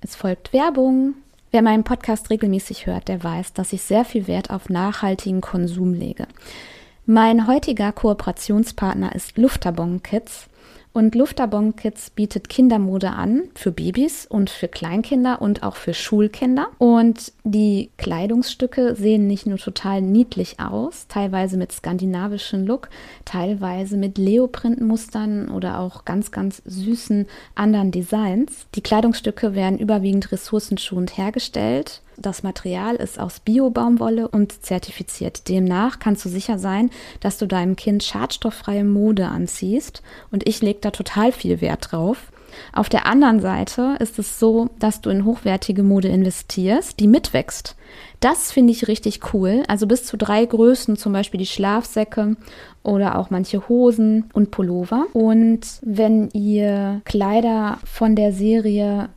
Es folgt Werbung. Wer meinen Podcast regelmäßig hört, der weiß, dass ich sehr viel Wert auf nachhaltigen Konsum lege. Mein heutiger Kooperationspartner ist Luftabon Kids. Und Luftabon Kids bietet Kindermode an für Babys und für Kleinkinder und auch für Schulkinder. Und die Kleidungsstücke sehen nicht nur total niedlich aus, teilweise mit skandinavischem Look, teilweise mit Leoprintmustern oder auch ganz, ganz süßen anderen Designs. Die Kleidungsstücke werden überwiegend ressourcenschonend hergestellt das Material ist aus Bio-Baumwolle und zertifiziert. Demnach kannst du sicher sein, dass du deinem Kind schadstofffreie Mode anziehst. Und ich lege da total viel Wert drauf. Auf der anderen Seite ist es so, dass du in hochwertige Mode investierst, die mitwächst. Das finde ich richtig cool. Also bis zu drei Größen, zum Beispiel die Schlafsäcke oder auch manche Hosen und Pullover. Und wenn ihr Kleider von der Serie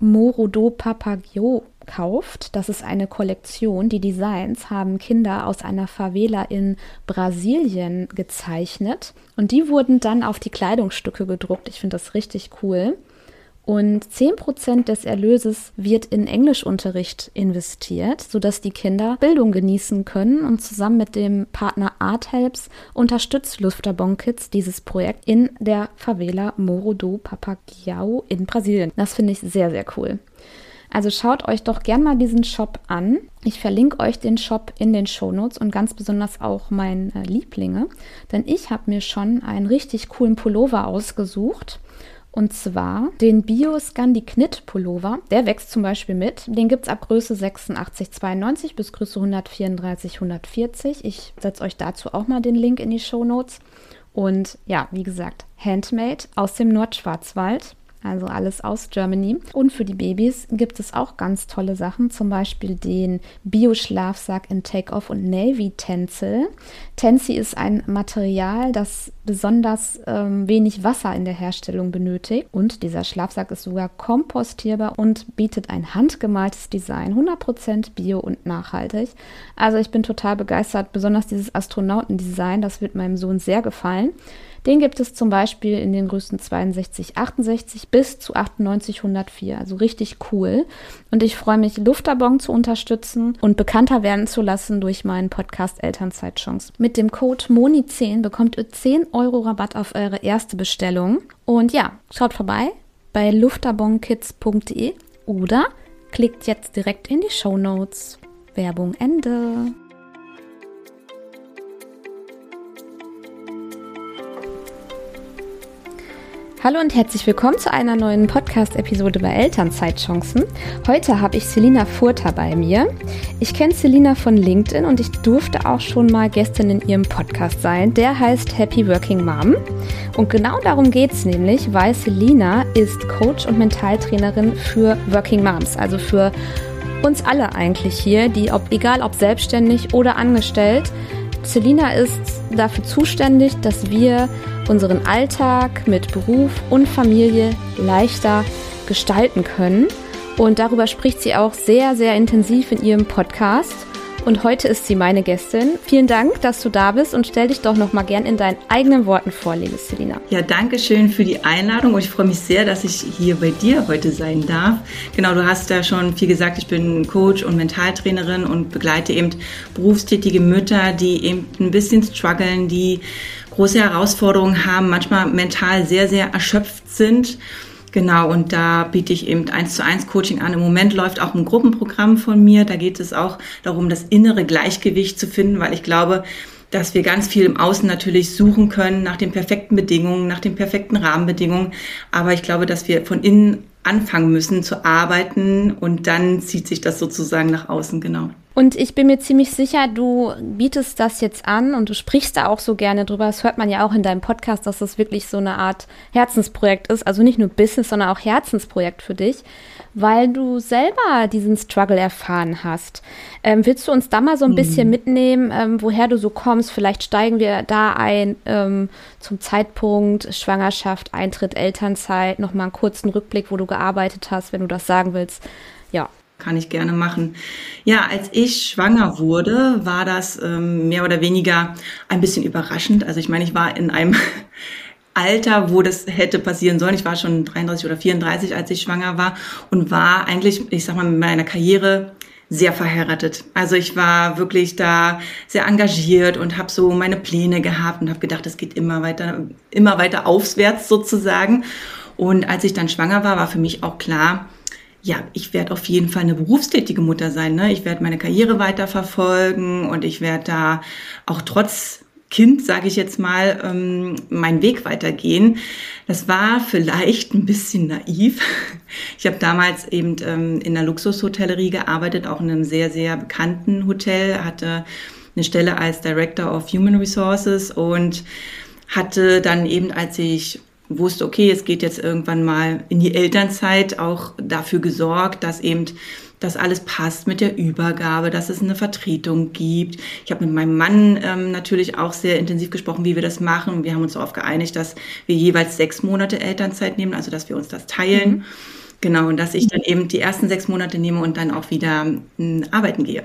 Morodo Papagio kauft. Das ist eine Kollektion. Die Designs haben Kinder aus einer Favela in Brasilien gezeichnet und die wurden dann auf die Kleidungsstücke gedruckt. Ich finde das richtig cool. Und 10% des Erlöses wird in Englischunterricht investiert, sodass die Kinder Bildung genießen können. Und zusammen mit dem Partner Art Helps unterstützt Luftabon Kids dieses Projekt in der Favela Moro do Papagiao in Brasilien. Das finde ich sehr, sehr cool. Also schaut euch doch gern mal diesen Shop an. Ich verlinke euch den Shop in den Shownotes und ganz besonders auch meine äh, Lieblinge, denn ich habe mir schon einen richtig coolen Pullover ausgesucht. Und zwar den Bio Scandi Knit Pullover. Der wächst zum Beispiel mit. Den gibt es ab Größe 86, 92 bis Größe 134, 140. Ich setze euch dazu auch mal den Link in die Show Notes. Und ja, wie gesagt, Handmade aus dem Nordschwarzwald also alles aus Germany. Und für die Babys gibt es auch ganz tolle Sachen, zum Beispiel den Bio-Schlafsack in Take-Off und Navy Tencel. Tensi ist ein Material, das besonders ähm, wenig Wasser in der Herstellung benötigt. Und dieser Schlafsack ist sogar kompostierbar und bietet ein handgemaltes Design, 100% bio und nachhaltig. Also ich bin total begeistert, besonders dieses Astronautendesign, das wird meinem Sohn sehr gefallen. Den gibt es zum Beispiel in den Größen 62, 68 bis zu 98, 104. Also richtig cool. Und ich freue mich, Luftabon zu unterstützen und bekannter werden zu lassen durch meinen Podcast Elternzeitchance. Mit dem Code MONI10 bekommt ihr 10 Euro Rabatt auf eure erste Bestellung. Und ja, schaut vorbei bei luftabonkids.de oder klickt jetzt direkt in die Show Notes. Werbung Ende. Hallo und herzlich willkommen zu einer neuen Podcast-Episode bei Elternzeitchancen. Heute habe ich Selina Furter bei mir. Ich kenne Selina von LinkedIn und ich durfte auch schon mal gestern in ihrem Podcast sein. Der heißt Happy Working Mom. Und genau darum geht es nämlich, weil Selina ist Coach und Mentaltrainerin für Working Moms, also für uns alle eigentlich hier, die ob egal ob selbstständig oder angestellt. Selina ist dafür zuständig, dass wir unseren Alltag mit Beruf und Familie leichter gestalten können. Und darüber spricht sie auch sehr, sehr intensiv in ihrem Podcast. Und heute ist sie meine Gästin. Vielen Dank, dass du da bist und stell dich doch noch mal gern in deinen eigenen Worten vor, liebe Selina. Ja, danke schön für die Einladung und ich freue mich sehr, dass ich hier bei dir heute sein darf. Genau, du hast ja schon viel gesagt, ich bin Coach und Mentaltrainerin und begleite eben berufstätige Mütter, die eben ein bisschen strugglen, die große Herausforderungen haben, manchmal mental sehr, sehr erschöpft sind. Genau, und da biete ich eben eins zu eins Coaching an. Im Moment läuft auch ein Gruppenprogramm von mir. Da geht es auch darum, das innere Gleichgewicht zu finden, weil ich glaube, dass wir ganz viel im Außen natürlich suchen können nach den perfekten Bedingungen, nach den perfekten Rahmenbedingungen. Aber ich glaube, dass wir von innen anfangen müssen zu arbeiten und dann zieht sich das sozusagen nach außen, genau. Und ich bin mir ziemlich sicher, du bietest das jetzt an und du sprichst da auch so gerne drüber. Das hört man ja auch in deinem Podcast, dass das wirklich so eine Art Herzensprojekt ist. Also nicht nur Business, sondern auch Herzensprojekt für dich, weil du selber diesen Struggle erfahren hast. Ähm, willst du uns da mal so ein mhm. bisschen mitnehmen, ähm, woher du so kommst? Vielleicht steigen wir da ein ähm, zum Zeitpunkt Schwangerschaft, Eintritt, Elternzeit, nochmal einen kurzen Rückblick, wo du gearbeitet hast, wenn du das sagen willst. Ja. Kann ich gerne machen. Ja, als ich schwanger wurde, war das ähm, mehr oder weniger ein bisschen überraschend. Also ich meine, ich war in einem Alter, wo das hätte passieren sollen. Ich war schon 33 oder 34, als ich schwanger war und war eigentlich, ich sag mal, mit meiner Karriere sehr verheiratet. Also ich war wirklich da sehr engagiert und habe so meine Pläne gehabt und habe gedacht, es geht immer weiter, immer weiter aufwärts sozusagen. Und als ich dann schwanger war, war für mich auch klar, ja, ich werde auf jeden Fall eine berufstätige Mutter sein. Ne? Ich werde meine Karriere weiterverfolgen und ich werde da auch trotz Kind, sage ich jetzt mal, ähm, meinen Weg weitergehen. Das war vielleicht ein bisschen naiv. Ich habe damals eben ähm, in der Luxushotellerie gearbeitet, auch in einem sehr, sehr bekannten Hotel, hatte eine Stelle als Director of Human Resources und hatte dann eben, als ich wusste, okay, es geht jetzt irgendwann mal in die Elternzeit, auch dafür gesorgt, dass eben das alles passt mit der Übergabe, dass es eine Vertretung gibt. Ich habe mit meinem Mann ähm, natürlich auch sehr intensiv gesprochen, wie wir das machen. Wir haben uns darauf geeinigt, dass wir jeweils sechs Monate Elternzeit nehmen, also dass wir uns das teilen. Mhm. Genau, und dass ich dann eben die ersten sechs Monate nehme und dann auch wieder äh, arbeiten gehe.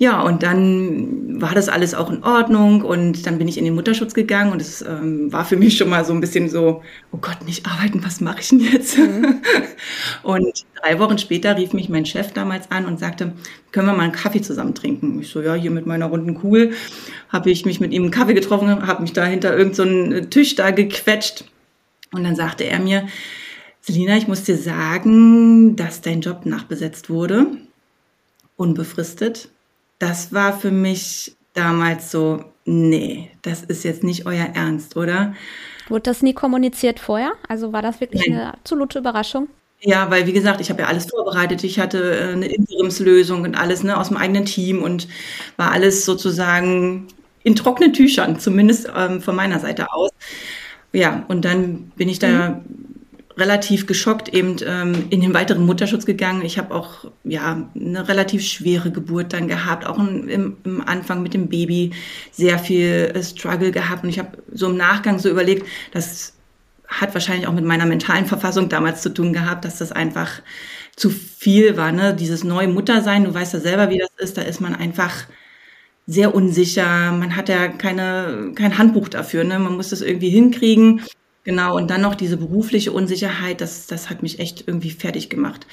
Ja, und dann war das alles auch in Ordnung und dann bin ich in den Mutterschutz gegangen und es ähm, war für mich schon mal so ein bisschen so, oh Gott, nicht arbeiten, was mache ich denn jetzt? Mhm. und drei Wochen später rief mich mein Chef damals an und sagte, können wir mal einen Kaffee zusammen trinken? Ich so, ja, hier mit meiner runden Kugel habe ich mich mit ihm einen Kaffee getroffen, habe mich da hinter irgendeinen so Tisch da gequetscht und dann sagte er mir, Selina, ich muss dir sagen, dass dein Job nachbesetzt wurde, unbefristet das war für mich damals so, nee, das ist jetzt nicht euer Ernst, oder? Wurde das nie kommuniziert vorher? Also war das wirklich Nein. eine absolute Überraschung? Ja, weil wie gesagt, ich habe ja alles vorbereitet. Ich hatte äh, eine Interimslösung und alles ne, aus dem eigenen Team und war alles sozusagen in trockenen Tüchern, zumindest ähm, von meiner Seite aus. Ja, und dann bin ich da mhm relativ geschockt eben ähm, in den weiteren Mutterschutz gegangen. Ich habe auch ja eine relativ schwere Geburt dann gehabt, auch im, im Anfang mit dem Baby sehr viel äh, Struggle gehabt und ich habe so im Nachgang so überlegt, das hat wahrscheinlich auch mit meiner mentalen Verfassung damals zu tun gehabt, dass das einfach zu viel war, ne? Dieses neue Muttersein, du weißt ja selber, wie das ist, da ist man einfach sehr unsicher, man hat ja keine, kein Handbuch dafür, ne? Man muss das irgendwie hinkriegen. Genau, und dann noch diese berufliche Unsicherheit, das, das hat mich echt irgendwie fertig gemacht.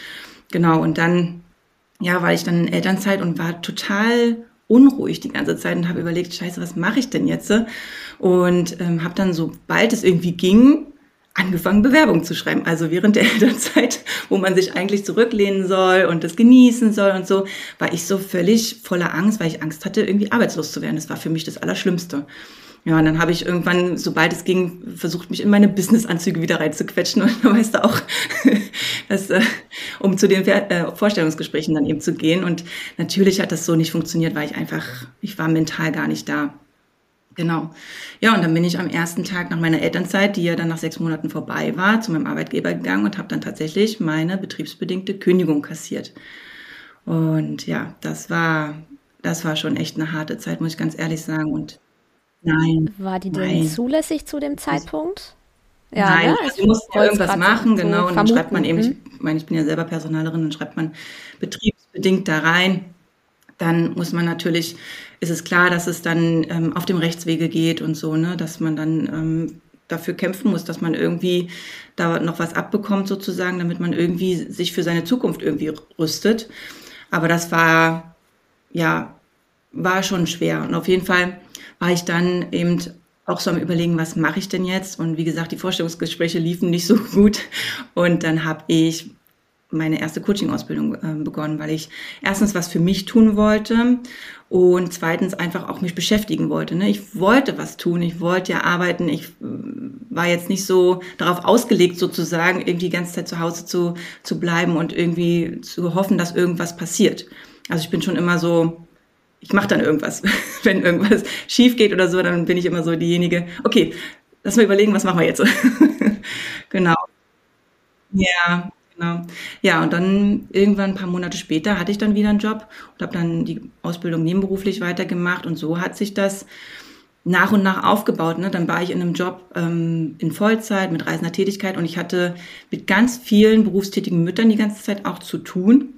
Genau, und dann, ja, war ich dann in Elternzeit und war total unruhig die ganze Zeit und habe überlegt, scheiße, was mache ich denn jetzt? Und ähm, habe dann, sobald es irgendwie ging, angefangen, Bewerbungen zu schreiben. Also während der Elternzeit, wo man sich eigentlich zurücklehnen soll und das genießen soll und so, war ich so völlig voller Angst, weil ich Angst hatte, irgendwie arbeitslos zu werden. Das war für mich das Allerschlimmste. Ja, und dann habe ich irgendwann, sobald es ging, versucht, mich in meine Businessanzüge wieder reinzuquetschen. Und du weißt auch, dass, äh, um zu den äh, Vorstellungsgesprächen dann eben zu gehen. Und natürlich hat das so nicht funktioniert, weil ich einfach, ich war mental gar nicht da. Genau. Ja, und dann bin ich am ersten Tag nach meiner Elternzeit, die ja dann nach sechs Monaten vorbei war, zu meinem Arbeitgeber gegangen und habe dann tatsächlich meine betriebsbedingte Kündigung kassiert. Und ja, das war, das war schon echt eine harte Zeit, muss ich ganz ehrlich sagen. Und Nein. War die denn nein. zulässig zu dem Zeitpunkt? Ja, Nein, ne? also du musst ja irgendwas machen, genau. So und dann schreibt man eben, ich meine, ich bin ja selber Personalerin, dann schreibt man betriebsbedingt da rein. Dann muss man natürlich, ist es klar, dass es dann ähm, auf dem Rechtswege geht und so, ne, dass man dann ähm, dafür kämpfen muss, dass man irgendwie da noch was abbekommt sozusagen, damit man irgendwie sich für seine Zukunft irgendwie rüstet. Aber das war, ja, war schon schwer. Und auf jeden Fall war ich dann eben auch so am Überlegen, was mache ich denn jetzt? Und wie gesagt, die Vorstellungsgespräche liefen nicht so gut. Und dann habe ich meine erste Coaching-Ausbildung äh, begonnen, weil ich erstens was für mich tun wollte und zweitens einfach auch mich beschäftigen wollte. Ne? Ich wollte was tun, ich wollte ja arbeiten. Ich äh, war jetzt nicht so darauf ausgelegt, sozusagen irgendwie die ganze Zeit zu Hause zu, zu bleiben und irgendwie zu hoffen, dass irgendwas passiert. Also ich bin schon immer so ich mache dann irgendwas. Wenn irgendwas schief geht oder so, dann bin ich immer so diejenige, okay, lass mal überlegen, was machen wir jetzt. genau. Ja, genau. Ja, und dann irgendwann ein paar Monate später hatte ich dann wieder einen Job und habe dann die Ausbildung nebenberuflich weitergemacht und so hat sich das nach und nach aufgebaut. Ne? Dann war ich in einem Job ähm, in Vollzeit mit reisender Tätigkeit und ich hatte mit ganz vielen berufstätigen Müttern die ganze Zeit auch zu tun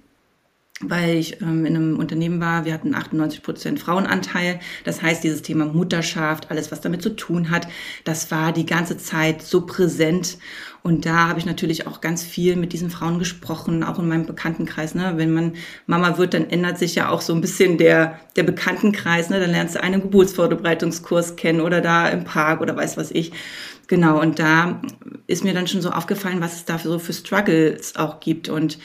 weil ich ähm, in einem Unternehmen war, wir hatten 98 Prozent Frauenanteil. Das heißt, dieses Thema Mutterschaft, alles, was damit zu tun hat, das war die ganze Zeit so präsent. Und da habe ich natürlich auch ganz viel mit diesen Frauen gesprochen, auch in meinem Bekanntenkreis. Ne? Wenn man Mama wird, dann ändert sich ja auch so ein bisschen der, der Bekanntenkreis. Ne? Dann lernst du einen Geburtsvorbereitungskurs kennen oder da im Park oder weiß was ich. Genau, und da ist mir dann schon so aufgefallen, was es da so für Struggles auch gibt. Und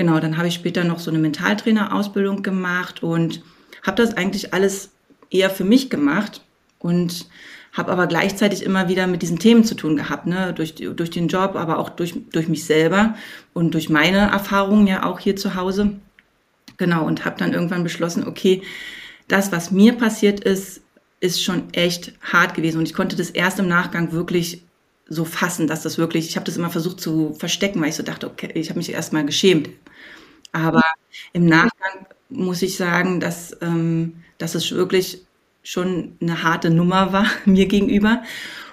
Genau, dann habe ich später noch so eine Mentaltrainer-Ausbildung gemacht und habe das eigentlich alles eher für mich gemacht und habe aber gleichzeitig immer wieder mit diesen Themen zu tun gehabt, ne? durch, durch den Job, aber auch durch, durch mich selber und durch meine Erfahrungen ja auch hier zu Hause. Genau, und habe dann irgendwann beschlossen, okay, das, was mir passiert ist, ist schon echt hart gewesen. Und ich konnte das erst im Nachgang wirklich so fassen, dass das wirklich, ich habe das immer versucht zu verstecken, weil ich so dachte, okay, ich habe mich erstmal geschämt. Aber im Nachgang muss ich sagen, dass, ähm, dass es wirklich schon eine harte Nummer war mir gegenüber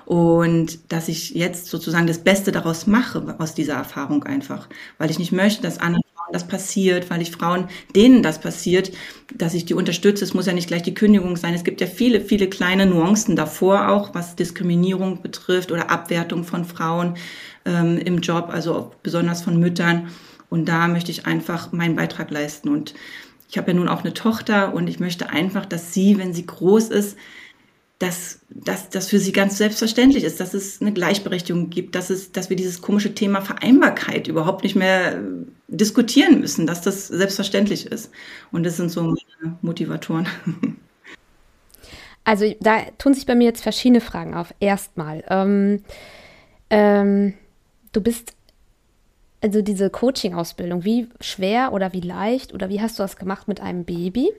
und dass ich jetzt sozusagen das Beste daraus mache, aus dieser Erfahrung einfach, weil ich nicht möchte, dass andere Frauen das passiert, weil ich Frauen, denen das passiert, dass ich die unterstütze. Es muss ja nicht gleich die Kündigung sein. Es gibt ja viele, viele kleine Nuancen davor auch, was Diskriminierung betrifft oder Abwertung von Frauen ähm, im Job, also besonders von Müttern. Und da möchte ich einfach meinen Beitrag leisten. Und ich habe ja nun auch eine Tochter und ich möchte einfach, dass sie, wenn sie groß ist, dass, dass das für sie ganz selbstverständlich ist, dass es eine Gleichberechtigung gibt, dass, es, dass wir dieses komische Thema Vereinbarkeit überhaupt nicht mehr äh, diskutieren müssen, dass das selbstverständlich ist. Und das sind so meine Motivatoren. Also da tun sich bei mir jetzt verschiedene Fragen auf. Erstmal, ähm, ähm, du bist also diese Coaching-Ausbildung, wie schwer oder wie leicht oder wie hast du das gemacht mit einem Baby?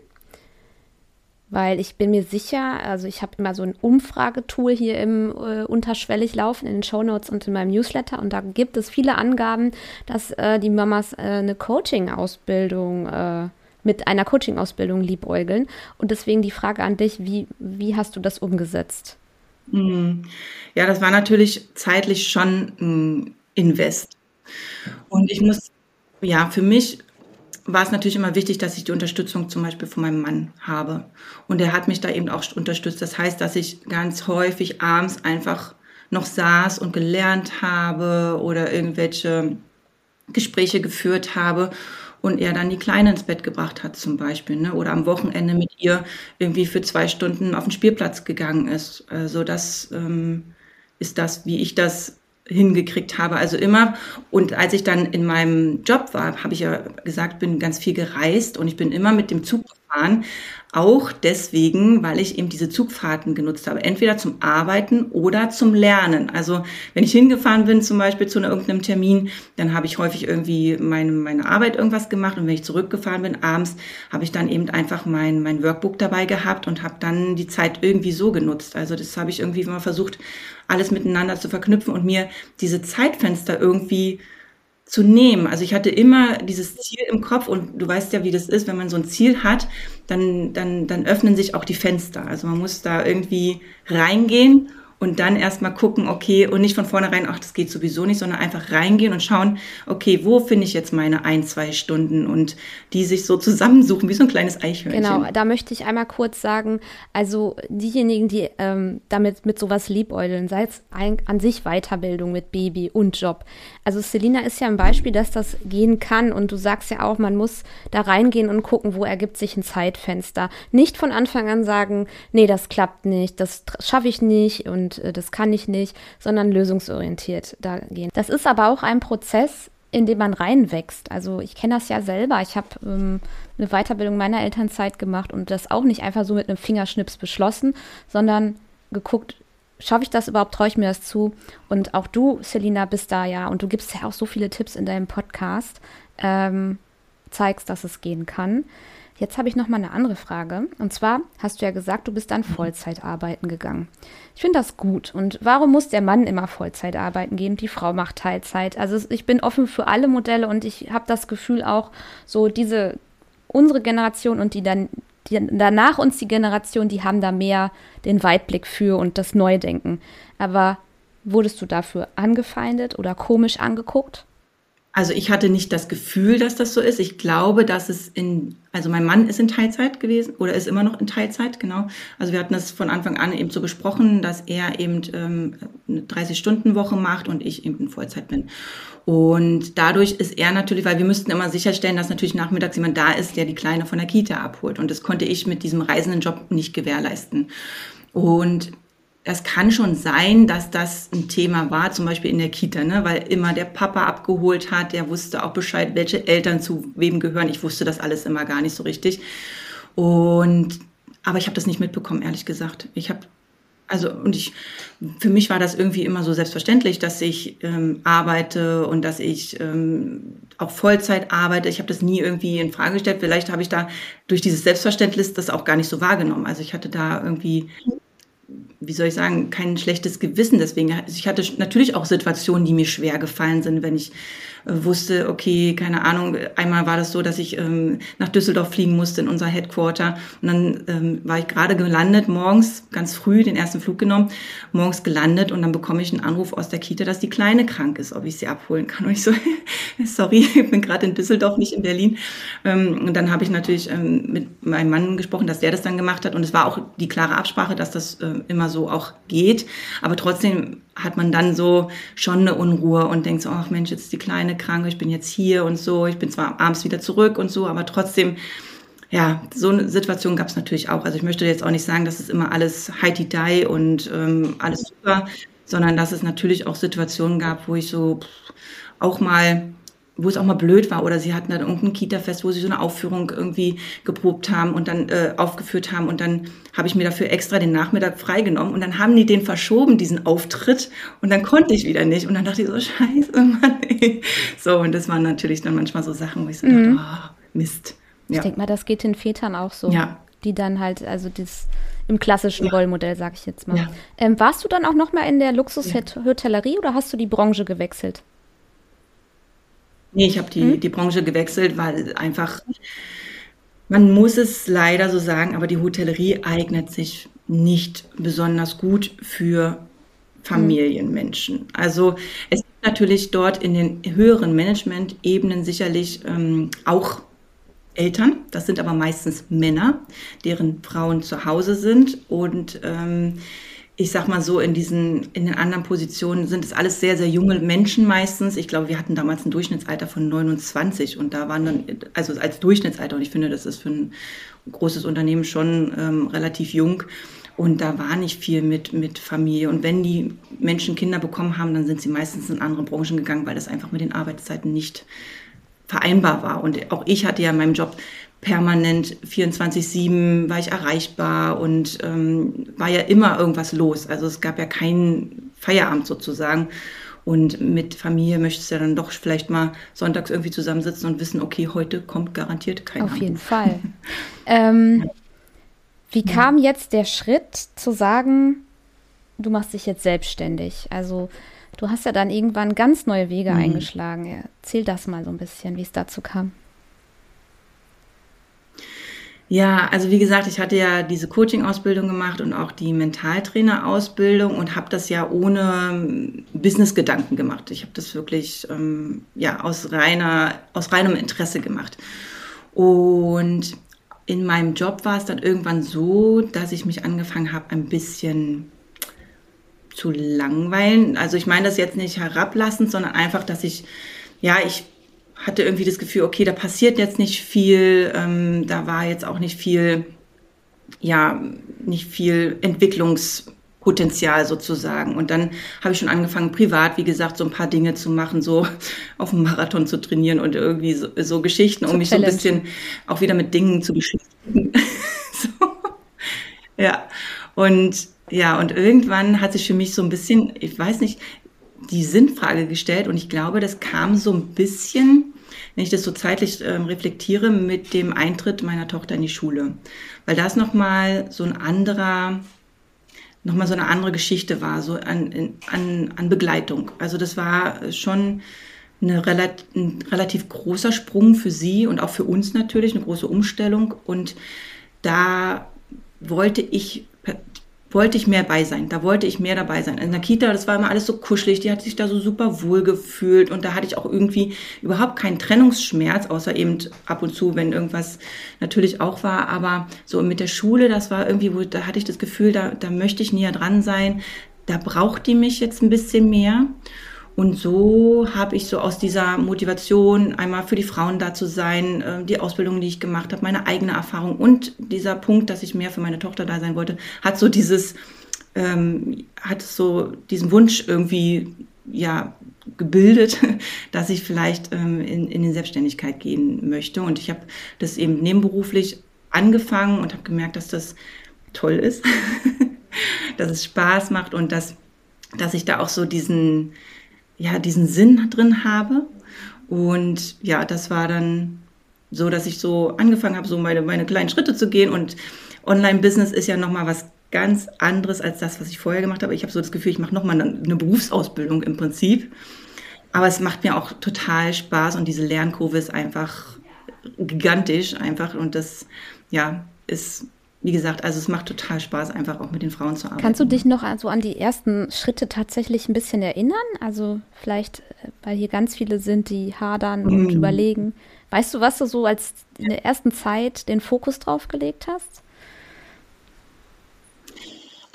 Weil ich bin mir sicher, also ich habe immer so ein Umfragetool hier im äh, unterschwellig laufen in den Shownotes und in meinem Newsletter und da gibt es viele Angaben, dass äh, die Mamas äh, eine Coaching-Ausbildung äh, mit einer Coaching-Ausbildung liebäugeln. Und deswegen die Frage an dich, wie, wie hast du das umgesetzt? Hm. Ja, das war natürlich zeitlich schon ein Invest. Und ich muss, ja, für mich war es natürlich immer wichtig, dass ich die Unterstützung zum Beispiel von meinem Mann habe. Und er hat mich da eben auch unterstützt. Das heißt, dass ich ganz häufig abends einfach noch saß und gelernt habe oder irgendwelche Gespräche geführt habe und er dann die Kleine ins Bett gebracht hat zum Beispiel, ne? oder am Wochenende mit ihr irgendwie für zwei Stunden auf den Spielplatz gegangen ist. Also das ähm, ist das, wie ich das hingekriegt habe. Also immer. Und als ich dann in meinem Job war, habe ich ja gesagt, bin ganz viel gereist und ich bin immer mit dem Zug gefahren. Auch deswegen, weil ich eben diese Zugfahrten genutzt habe. Entweder zum Arbeiten oder zum Lernen. Also wenn ich hingefahren bin, zum Beispiel zu irgendeinem Termin, dann habe ich häufig irgendwie meine, meine Arbeit irgendwas gemacht. Und wenn ich zurückgefahren bin, abends, habe ich dann eben einfach mein, mein Workbook dabei gehabt und habe dann die Zeit irgendwie so genutzt. Also das habe ich irgendwie immer versucht, alles miteinander zu verknüpfen und mir diese Zeitfenster irgendwie zu nehmen. Also ich hatte immer dieses Ziel im Kopf und du weißt ja, wie das ist, wenn man so ein Ziel hat, dann, dann, dann öffnen sich auch die Fenster. Also man muss da irgendwie reingehen und dann erstmal gucken, okay, und nicht von vornherein, ach, das geht sowieso nicht, sondern einfach reingehen und schauen, okay, wo finde ich jetzt meine ein, zwei Stunden und die sich so zusammensuchen, wie so ein kleines Eichhörnchen. Genau, da möchte ich einmal kurz sagen, also diejenigen, die ähm, damit mit sowas liebäugeln, sei es an sich Weiterbildung mit Baby und Job. Also Selina ist ja ein Beispiel, dass das gehen kann und du sagst ja auch, man muss da reingehen und gucken, wo ergibt sich ein Zeitfenster. Nicht von Anfang an sagen, nee, das klappt nicht, das schaffe ich nicht und und äh, das kann ich nicht, sondern lösungsorientiert da gehen. Das ist aber auch ein Prozess, in dem man reinwächst. Also ich kenne das ja selber. Ich habe ähm, eine Weiterbildung meiner Elternzeit gemacht und das auch nicht einfach so mit einem Fingerschnips beschlossen, sondern geguckt, schaffe ich das überhaupt, traue ich mir das zu? Und auch du, Selina, bist da ja und du gibst ja auch so viele Tipps in deinem Podcast, ähm, zeigst, dass es gehen kann. Jetzt habe ich noch mal eine andere Frage. Und zwar hast du ja gesagt, du bist dann Vollzeit arbeiten gegangen. Ich finde das gut. Und warum muss der Mann immer Vollzeit arbeiten gehen? Die Frau macht Teilzeit. Also ich bin offen für alle Modelle und ich habe das Gefühl auch, so diese, unsere Generation und die dann, die danach uns die Generation, die haben da mehr den Weitblick für und das Neudenken. Aber wurdest du dafür angefeindet oder komisch angeguckt? Also ich hatte nicht das Gefühl, dass das so ist. Ich glaube, dass es in, also mein Mann ist in Teilzeit gewesen oder ist immer noch in Teilzeit, genau. Also wir hatten das von Anfang an eben so besprochen, dass er eben ähm, eine 30-Stunden-Woche macht und ich eben in Vollzeit bin. Und dadurch ist er natürlich, weil wir müssten immer sicherstellen, dass natürlich nachmittags jemand da ist, der die Kleine von der Kita abholt. Und das konnte ich mit diesem reisenden Job nicht gewährleisten. Und das kann schon sein, dass das ein Thema war, zum Beispiel in der Kita, ne? weil immer der Papa abgeholt hat, der wusste auch Bescheid, welche Eltern zu wem gehören. Ich wusste das alles immer gar nicht so richtig. Und aber ich habe das nicht mitbekommen, ehrlich gesagt. Ich habe also und ich für mich war das irgendwie immer so selbstverständlich, dass ich ähm, arbeite und dass ich ähm, auch Vollzeit arbeite. Ich habe das nie irgendwie in Frage gestellt. Vielleicht habe ich da durch dieses Selbstverständnis das auch gar nicht so wahrgenommen. Also ich hatte da irgendwie wie soll ich sagen, kein schlechtes Gewissen. Deswegen, also ich hatte natürlich auch Situationen, die mir schwer gefallen sind, wenn ich wusste, okay, keine Ahnung, einmal war das so, dass ich ähm, nach Düsseldorf fliegen musste in unser Headquarter und dann ähm, war ich gerade gelandet, morgens, ganz früh den ersten Flug genommen, morgens gelandet und dann bekomme ich einen Anruf aus der Kita, dass die Kleine krank ist, ob ich sie abholen kann. Und ich so, sorry, ich bin gerade in Düsseldorf, nicht in Berlin. Ähm, und dann habe ich natürlich ähm, mit meinem Mann gesprochen, dass der das dann gemacht hat und es war auch die klare Absprache, dass das äh, immer so auch geht. Aber trotzdem hat man dann so schon eine Unruhe und denkt so, ach Mensch, jetzt ist die Kleine krank, ich bin jetzt hier und so, ich bin zwar abends wieder zurück und so, aber trotzdem, ja, so eine Situation gab es natürlich auch. Also ich möchte jetzt auch nicht sagen, dass es immer alles heidi die und ähm, alles super, sondern dass es natürlich auch Situationen gab, wo ich so pff, auch mal wo es auch mal blöd war oder sie hatten dann irgendein Kita-Fest, wo sie so eine Aufführung irgendwie geprobt haben und dann äh, aufgeführt haben und dann habe ich mir dafür extra den Nachmittag freigenommen und dann haben die den verschoben, diesen Auftritt und dann konnte ich wieder nicht und dann dachte ich so, scheiße, Mann, ey. So und das waren natürlich dann manchmal so Sachen, wo ich so mhm. dachte, oh, Mist. Ja. Ich denke mal, das geht den Vätern auch so. Ja. Die dann halt, also das im klassischen ja. Rollmodell, sage ich jetzt mal. Ja. Ähm, warst du dann auch noch mal in der Luxushotellerie oder hast du die Branche gewechselt? Nee, ich habe die, hm? die Branche gewechselt, weil einfach, man muss es leider so sagen, aber die Hotellerie eignet sich nicht besonders gut für Familienmenschen. Also es gibt natürlich dort in den höheren Management-Ebenen sicherlich ähm, auch Eltern, das sind aber meistens Männer, deren Frauen zu Hause sind und ähm, ich sag mal so, in diesen, in den anderen Positionen sind es alles sehr, sehr junge Menschen meistens. Ich glaube, wir hatten damals ein Durchschnittsalter von 29 und da waren dann, also als Durchschnittsalter, und ich finde, das ist für ein großes Unternehmen schon ähm, relativ jung. Und da war nicht viel mit, mit Familie. Und wenn die Menschen Kinder bekommen haben, dann sind sie meistens in andere Branchen gegangen, weil das einfach mit den Arbeitszeiten nicht vereinbar war. Und auch ich hatte ja in meinem Job permanent 24-7 war ich erreichbar und ähm, war ja immer irgendwas los. Also es gab ja keinen Feierabend sozusagen. Und mit Familie möchtest du ja dann doch vielleicht mal sonntags irgendwie zusammensitzen und wissen, okay, heute kommt garantiert kein Auf jeden Fall. ähm, wie kam jetzt der Schritt zu sagen, du machst dich jetzt selbstständig? Also du hast ja dann irgendwann ganz neue Wege mhm. eingeschlagen. Erzähl das mal so ein bisschen, wie es dazu kam. Ja, also wie gesagt, ich hatte ja diese Coaching-Ausbildung gemacht und auch die Mentaltrainer-Ausbildung und habe das ja ohne ähm, Business-Gedanken gemacht. Ich habe das wirklich ähm, ja aus reiner aus reinem Interesse gemacht. Und in meinem Job war es dann irgendwann so, dass ich mich angefangen habe, ein bisschen zu langweilen. Also ich meine das jetzt nicht herablassend, sondern einfach, dass ich ja ich hatte irgendwie das Gefühl, okay, da passiert jetzt nicht viel, ähm, da war jetzt auch nicht viel, ja, nicht viel Entwicklungspotenzial sozusagen. Und dann habe ich schon angefangen, privat, wie gesagt, so ein paar Dinge zu machen, so auf dem Marathon zu trainieren und irgendwie so, so Geschichten, um mich so ein bisschen auch wieder mit Dingen zu beschäftigen. so. Ja. Und ja, und irgendwann hat sich für mich so ein bisschen, ich weiß nicht, die Sinnfrage gestellt und ich glaube, das kam so ein bisschen, wenn ich das so zeitlich ähm, reflektiere, mit dem Eintritt meiner Tochter in die Schule, weil das nochmal so ein anderer, nochmal so eine andere Geschichte war, so an, an, an Begleitung. Also das war schon eine relativ, ein relativ großer Sprung für sie und auch für uns natürlich, eine große Umstellung und da wollte ich wollte ich mehr bei sein. Da wollte ich mehr dabei sein. In der Kita, das war immer alles so kuschelig, die hat sich da so super wohl gefühlt und da hatte ich auch irgendwie überhaupt keinen Trennungsschmerz, außer eben ab und zu, wenn irgendwas natürlich auch war. Aber so mit der Schule, das war irgendwie, wo, da hatte ich das Gefühl, da, da möchte ich näher dran sein. Da braucht die mich jetzt ein bisschen mehr. Und so habe ich so aus dieser Motivation, einmal für die Frauen da zu sein, äh, die Ausbildung, die ich gemacht habe, meine eigene Erfahrung und dieser Punkt, dass ich mehr für meine Tochter da sein wollte, hat so dieses, ähm, hat so diesen Wunsch irgendwie, ja, gebildet, dass ich vielleicht ähm, in, in die Selbstständigkeit gehen möchte. Und ich habe das eben nebenberuflich angefangen und habe gemerkt, dass das toll ist, dass es Spaß macht und dass, dass ich da auch so diesen, ja, diesen Sinn drin habe. Und ja, das war dann so, dass ich so angefangen habe, so meine, meine kleinen Schritte zu gehen. Und Online-Business ist ja nochmal was ganz anderes als das, was ich vorher gemacht habe. Ich habe so das Gefühl, ich mache nochmal eine, eine Berufsausbildung im Prinzip. Aber es macht mir auch total Spaß und diese Lernkurve ist einfach gigantisch einfach und das ja ist wie gesagt, also es macht total Spaß, einfach auch mit den Frauen zu arbeiten. Kannst du dich noch so an die ersten Schritte tatsächlich ein bisschen erinnern? Also vielleicht, äh, weil hier ganz viele sind, die hadern und mm. überlegen. Weißt du, was du so als in der ersten Zeit den Fokus drauf gelegt hast?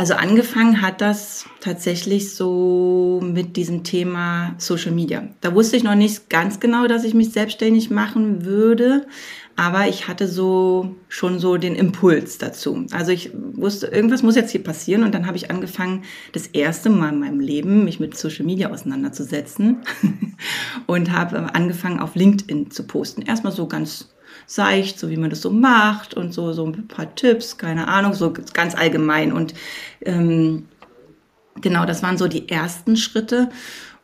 Also angefangen hat das tatsächlich so mit diesem Thema Social Media. Da wusste ich noch nicht ganz genau, dass ich mich selbstständig machen würde, aber ich hatte so schon so den Impuls dazu. Also ich wusste, irgendwas muss jetzt hier passieren und dann habe ich angefangen, das erste Mal in meinem Leben mich mit Social Media auseinanderzusetzen und habe angefangen auf LinkedIn zu posten. Erstmal so ganz seicht, so wie man das so macht und so so ein paar Tipps, keine Ahnung, so ganz allgemein und ähm, genau, das waren so die ersten Schritte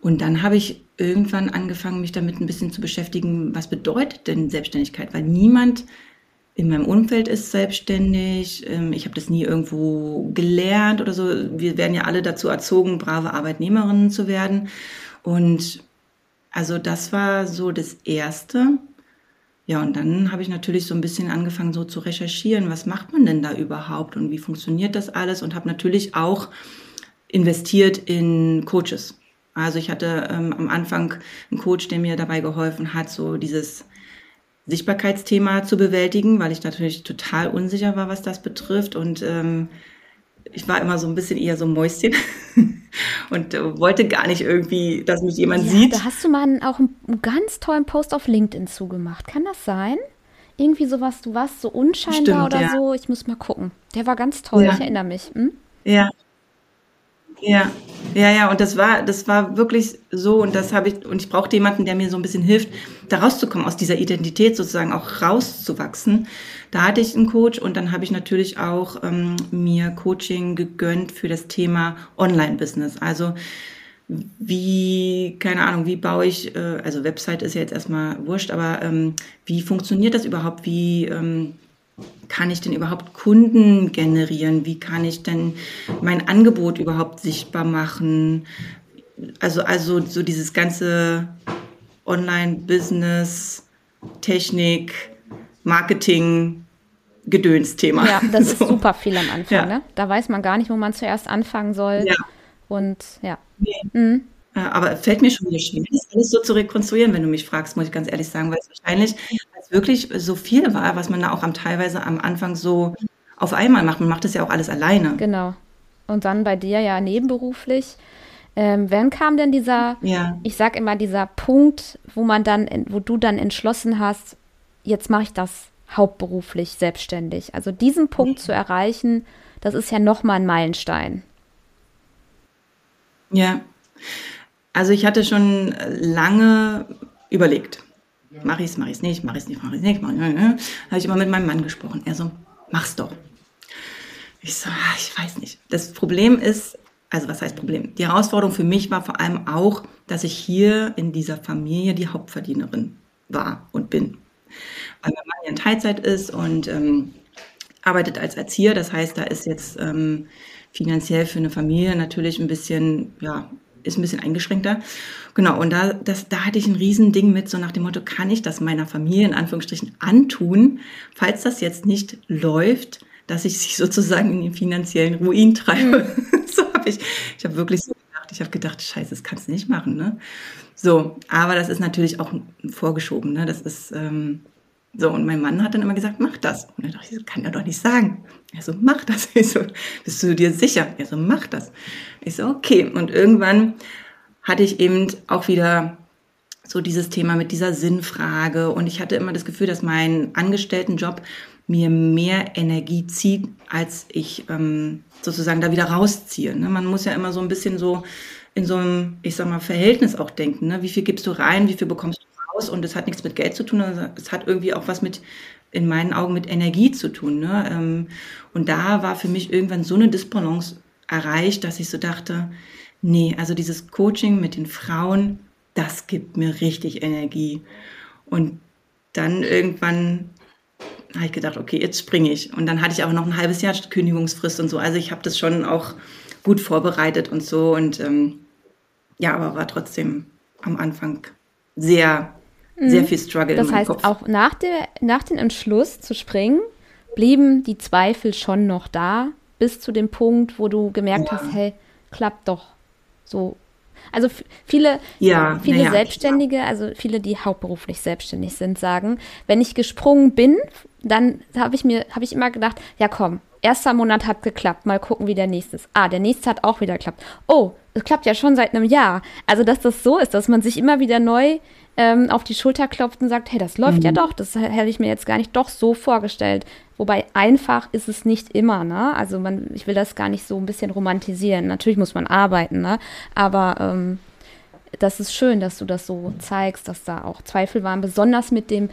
und dann habe ich irgendwann angefangen, mich damit ein bisschen zu beschäftigen, was bedeutet denn Selbstständigkeit? Weil niemand in meinem Umfeld ist selbstständig. Ähm, ich habe das nie irgendwo gelernt oder so. Wir werden ja alle dazu erzogen, brave Arbeitnehmerinnen zu werden. Und also das war so das Erste. Ja, und dann habe ich natürlich so ein bisschen angefangen, so zu recherchieren, was macht man denn da überhaupt und wie funktioniert das alles und habe natürlich auch investiert in Coaches. Also ich hatte ähm, am Anfang einen Coach, der mir dabei geholfen hat, so dieses Sichtbarkeitsthema zu bewältigen, weil ich natürlich total unsicher war, was das betrifft. Und ähm, ich war immer so ein bisschen eher so ein Mäuschen und äh, wollte gar nicht irgendwie, dass mich jemand ja, sieht. Da hast du mal auch einen, einen, ganz tollen Post auf LinkedIn zugemacht. Kann das sein? Irgendwie sowas, du warst so unscheinbar Stimmt, oder ja. so. Ich muss mal gucken. Der war ganz toll, ja. ich erinnere mich. Hm? Ja, ja, ja, ja, und das war, das war wirklich so, und das habe ich, und ich brauchte jemanden, der mir so ein bisschen hilft, da rauszukommen, aus dieser Identität sozusagen auch rauszuwachsen. Da hatte ich einen Coach und dann habe ich natürlich auch ähm, mir Coaching gegönnt für das Thema Online-Business. Also wie, keine Ahnung, wie baue ich, äh, also Website ist ja jetzt erstmal wurscht, aber ähm, wie funktioniert das überhaupt? Wie ähm, kann ich denn überhaupt Kunden generieren? Wie kann ich denn mein Angebot überhaupt sichtbar machen? Also, also so dieses ganze Online-Business, Technik, Marketing, Gedönsthema. Ja, das so. ist super viel am Anfang. Ja. Ne? Da weiß man gar nicht, wo man zuerst anfangen soll. Ja. Und ja. Nee. Mhm. Aber fällt mir schon wieder schwer, das alles so zu rekonstruieren, wenn du mich fragst, muss ich ganz ehrlich sagen, weil es wahrscheinlich wirklich so viel war, was man da auch am teilweise am Anfang so auf einmal macht. Man macht das ja auch alles alleine. Genau. Und dann bei dir ja nebenberuflich. Ähm, wann kam denn dieser, ja. ich sag immer, dieser Punkt, wo man dann, wo du dann entschlossen hast, jetzt mache ich das hauptberuflich selbstständig. Also diesen Punkt zu erreichen, das ist ja nochmal ein Meilenstein. Ja. Also ich hatte schon lange überlegt. Mach ich's, mach ich's nicht, mach ich's nicht, mach ich's nicht, mach ich's nicht. Ne? Habe ich immer mit meinem Mann gesprochen. Er so, mach's doch. Ich so, ah, ich weiß nicht. Das Problem ist, also was heißt Problem? Die Herausforderung für mich war vor allem auch, dass ich hier in dieser Familie die Hauptverdienerin war und bin. Weil mein Mann ja in Teilzeit ist und ähm, arbeitet als Erzieher. Das heißt, da ist jetzt ähm, finanziell für eine Familie natürlich ein bisschen, ja, ist ein bisschen eingeschränkter. Genau, und da, das, da hatte ich ein Riesending mit, so nach dem Motto, kann ich das meiner Familie in Anführungsstrichen antun, falls das jetzt nicht läuft, dass ich sie sozusagen in den finanziellen Ruin treibe. So habe ich, ich habe wirklich so gedacht, ich habe gedacht, scheiße, das kannst du nicht machen, ne? So, aber das ist natürlich auch vorgeschoben, ne? Das ist, ähm, so, und mein Mann hat dann immer gesagt, mach das. Und dann dachte ich, kann er doch nicht sagen. Er so, mach das. Ich so, bist du dir sicher? Er so, mach das. Ich so, okay. Und irgendwann hatte ich eben auch wieder so dieses Thema mit dieser Sinnfrage. Und ich hatte immer das Gefühl, dass mein Angestelltenjob mir mehr Energie zieht, als ich ähm, sozusagen da wieder rausziehe. Ne? Man muss ja immer so ein bisschen so in so einem, ich sag mal, Verhältnis auch denken. Ne? Wie viel gibst du rein, wie viel bekommst du raus? Und das hat nichts mit Geld zu tun, sondern es hat irgendwie auch was mit, in meinen Augen, mit Energie zu tun. Ne? Ähm, und da war für mich irgendwann so eine Disbalance erreicht, dass ich so dachte, nee, also dieses Coaching mit den Frauen, das gibt mir richtig Energie. Und dann irgendwann habe ich gedacht, okay, jetzt springe ich. Und dann hatte ich aber noch ein halbes Jahr Kündigungsfrist und so. Also ich habe das schon auch gut vorbereitet und so. Und ähm, ja, aber war trotzdem am Anfang sehr, sehr mhm. viel Struggle. Das heißt, Kopf. auch nach, der, nach dem Entschluss zu springen, blieben die Zweifel schon noch da, bis zu dem Punkt, wo du gemerkt ja. hast, hey, klappt doch so also viele, ja, viele ja, Selbstständige, also viele, die hauptberuflich selbstständig sind, sagen, wenn ich gesprungen bin, dann habe ich mir, habe ich immer gedacht, ja komm, erster Monat hat geklappt, mal gucken, wie der nächste ist. Ah, der nächste hat auch wieder geklappt. Oh, es klappt ja schon seit einem Jahr. Also, dass das so ist, dass man sich immer wieder neu ähm, auf die Schulter klopft und sagt, hey, das läuft mhm. ja doch, das hätte ich mir jetzt gar nicht doch so vorgestellt. Wobei einfach ist es nicht immer, ne? Also man, ich will das gar nicht so ein bisschen romantisieren. Natürlich muss man arbeiten, ne? Aber ähm, das ist schön, dass du das so zeigst, dass da auch Zweifel waren, besonders mit dem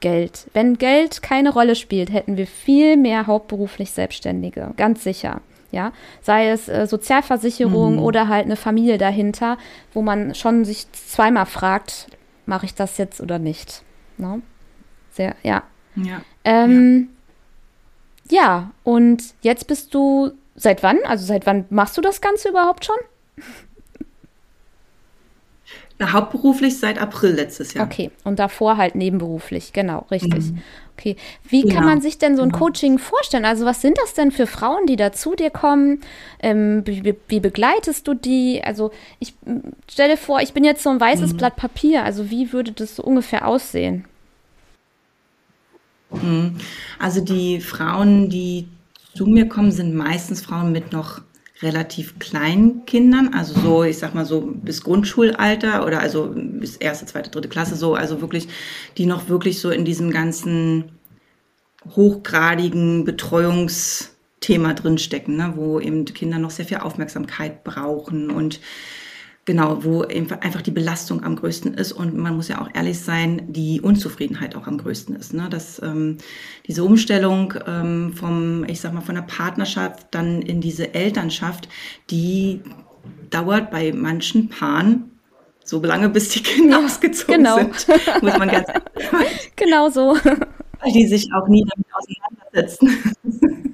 Geld. Wenn Geld keine Rolle spielt, hätten wir viel mehr hauptberuflich Selbstständige, ganz sicher. Ja, sei es äh, Sozialversicherung mhm. oder halt eine Familie dahinter, wo man schon sich zweimal fragt, mache ich das jetzt oder nicht? Ne? Sehr, ja. Ja. Ähm, ja. Ja, und jetzt bist du seit wann? Also seit wann machst du das Ganze überhaupt schon? Na, hauptberuflich seit April letztes Jahr. Okay, und davor halt nebenberuflich, genau, richtig. Mhm. Okay, wie genau. kann man sich denn so ein genau. Coaching vorstellen? Also was sind das denn für Frauen, die da zu dir kommen? Ähm, wie, wie, begleitest du die? Also ich stelle vor, ich bin jetzt so ein weißes mhm. Blatt Papier. Also wie würde das so ungefähr aussehen? Mhm. Also die Frauen, die zu mir kommen, sind meistens Frauen mit noch relativ kleinen Kindern, also so, ich sag mal so bis Grundschulalter oder also bis erste, zweite, dritte Klasse so, also wirklich, die noch wirklich so in diesem ganzen hochgradigen Betreuungsthema drinstecken, ne, wo eben Kinder noch sehr viel Aufmerksamkeit brauchen und Genau, wo einfach die Belastung am größten ist und man muss ja auch ehrlich sein, die Unzufriedenheit auch am größten ist. Ne? Dass ähm, diese Umstellung ähm, vom, ich sag mal, von der Partnerschaft dann in diese Elternschaft, die dauert bei manchen Paaren so lange, bis die Kinder ja, ausgezogen genau. sind. Muss man ganz Genau so. Weil die sich auch nie damit auseinandersetzen.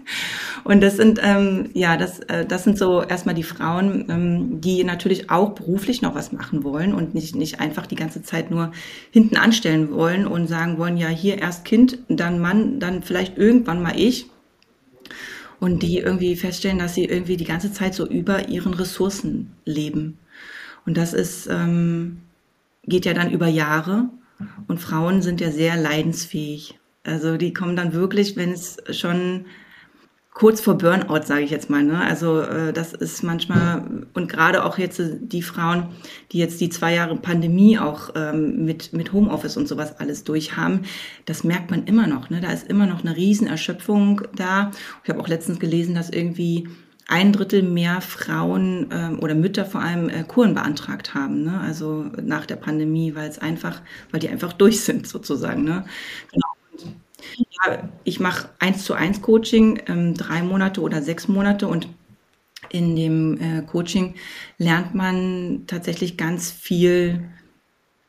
Und das sind, ähm, ja, das, äh, das sind so erstmal die Frauen, ähm, die natürlich auch beruflich noch was machen wollen und nicht, nicht einfach die ganze Zeit nur hinten anstellen wollen und sagen wollen, ja, hier erst Kind, dann Mann, dann vielleicht irgendwann mal ich. Und die irgendwie feststellen, dass sie irgendwie die ganze Zeit so über ihren Ressourcen leben. Und das ist, ähm, geht ja dann über Jahre. Und Frauen sind ja sehr leidensfähig. Also die kommen dann wirklich, wenn es schon kurz vor Burnout, sage ich jetzt mal. Ne? Also äh, das ist manchmal und gerade auch jetzt äh, die Frauen, die jetzt die zwei Jahre Pandemie auch ähm, mit mit Homeoffice und sowas alles durchhaben, das merkt man immer noch. Ne? Da ist immer noch eine Riesenerschöpfung da. Ich habe auch letztens gelesen, dass irgendwie ein Drittel mehr Frauen ähm, oder Mütter vor allem äh, Kuren beantragt haben, ne? also nach der Pandemie, weil es einfach, weil die einfach durch sind sozusagen. Ne? Ja, ich mache eins zu eins Coaching, ähm, drei Monate oder sechs Monate und in dem äh, Coaching lernt man tatsächlich ganz viel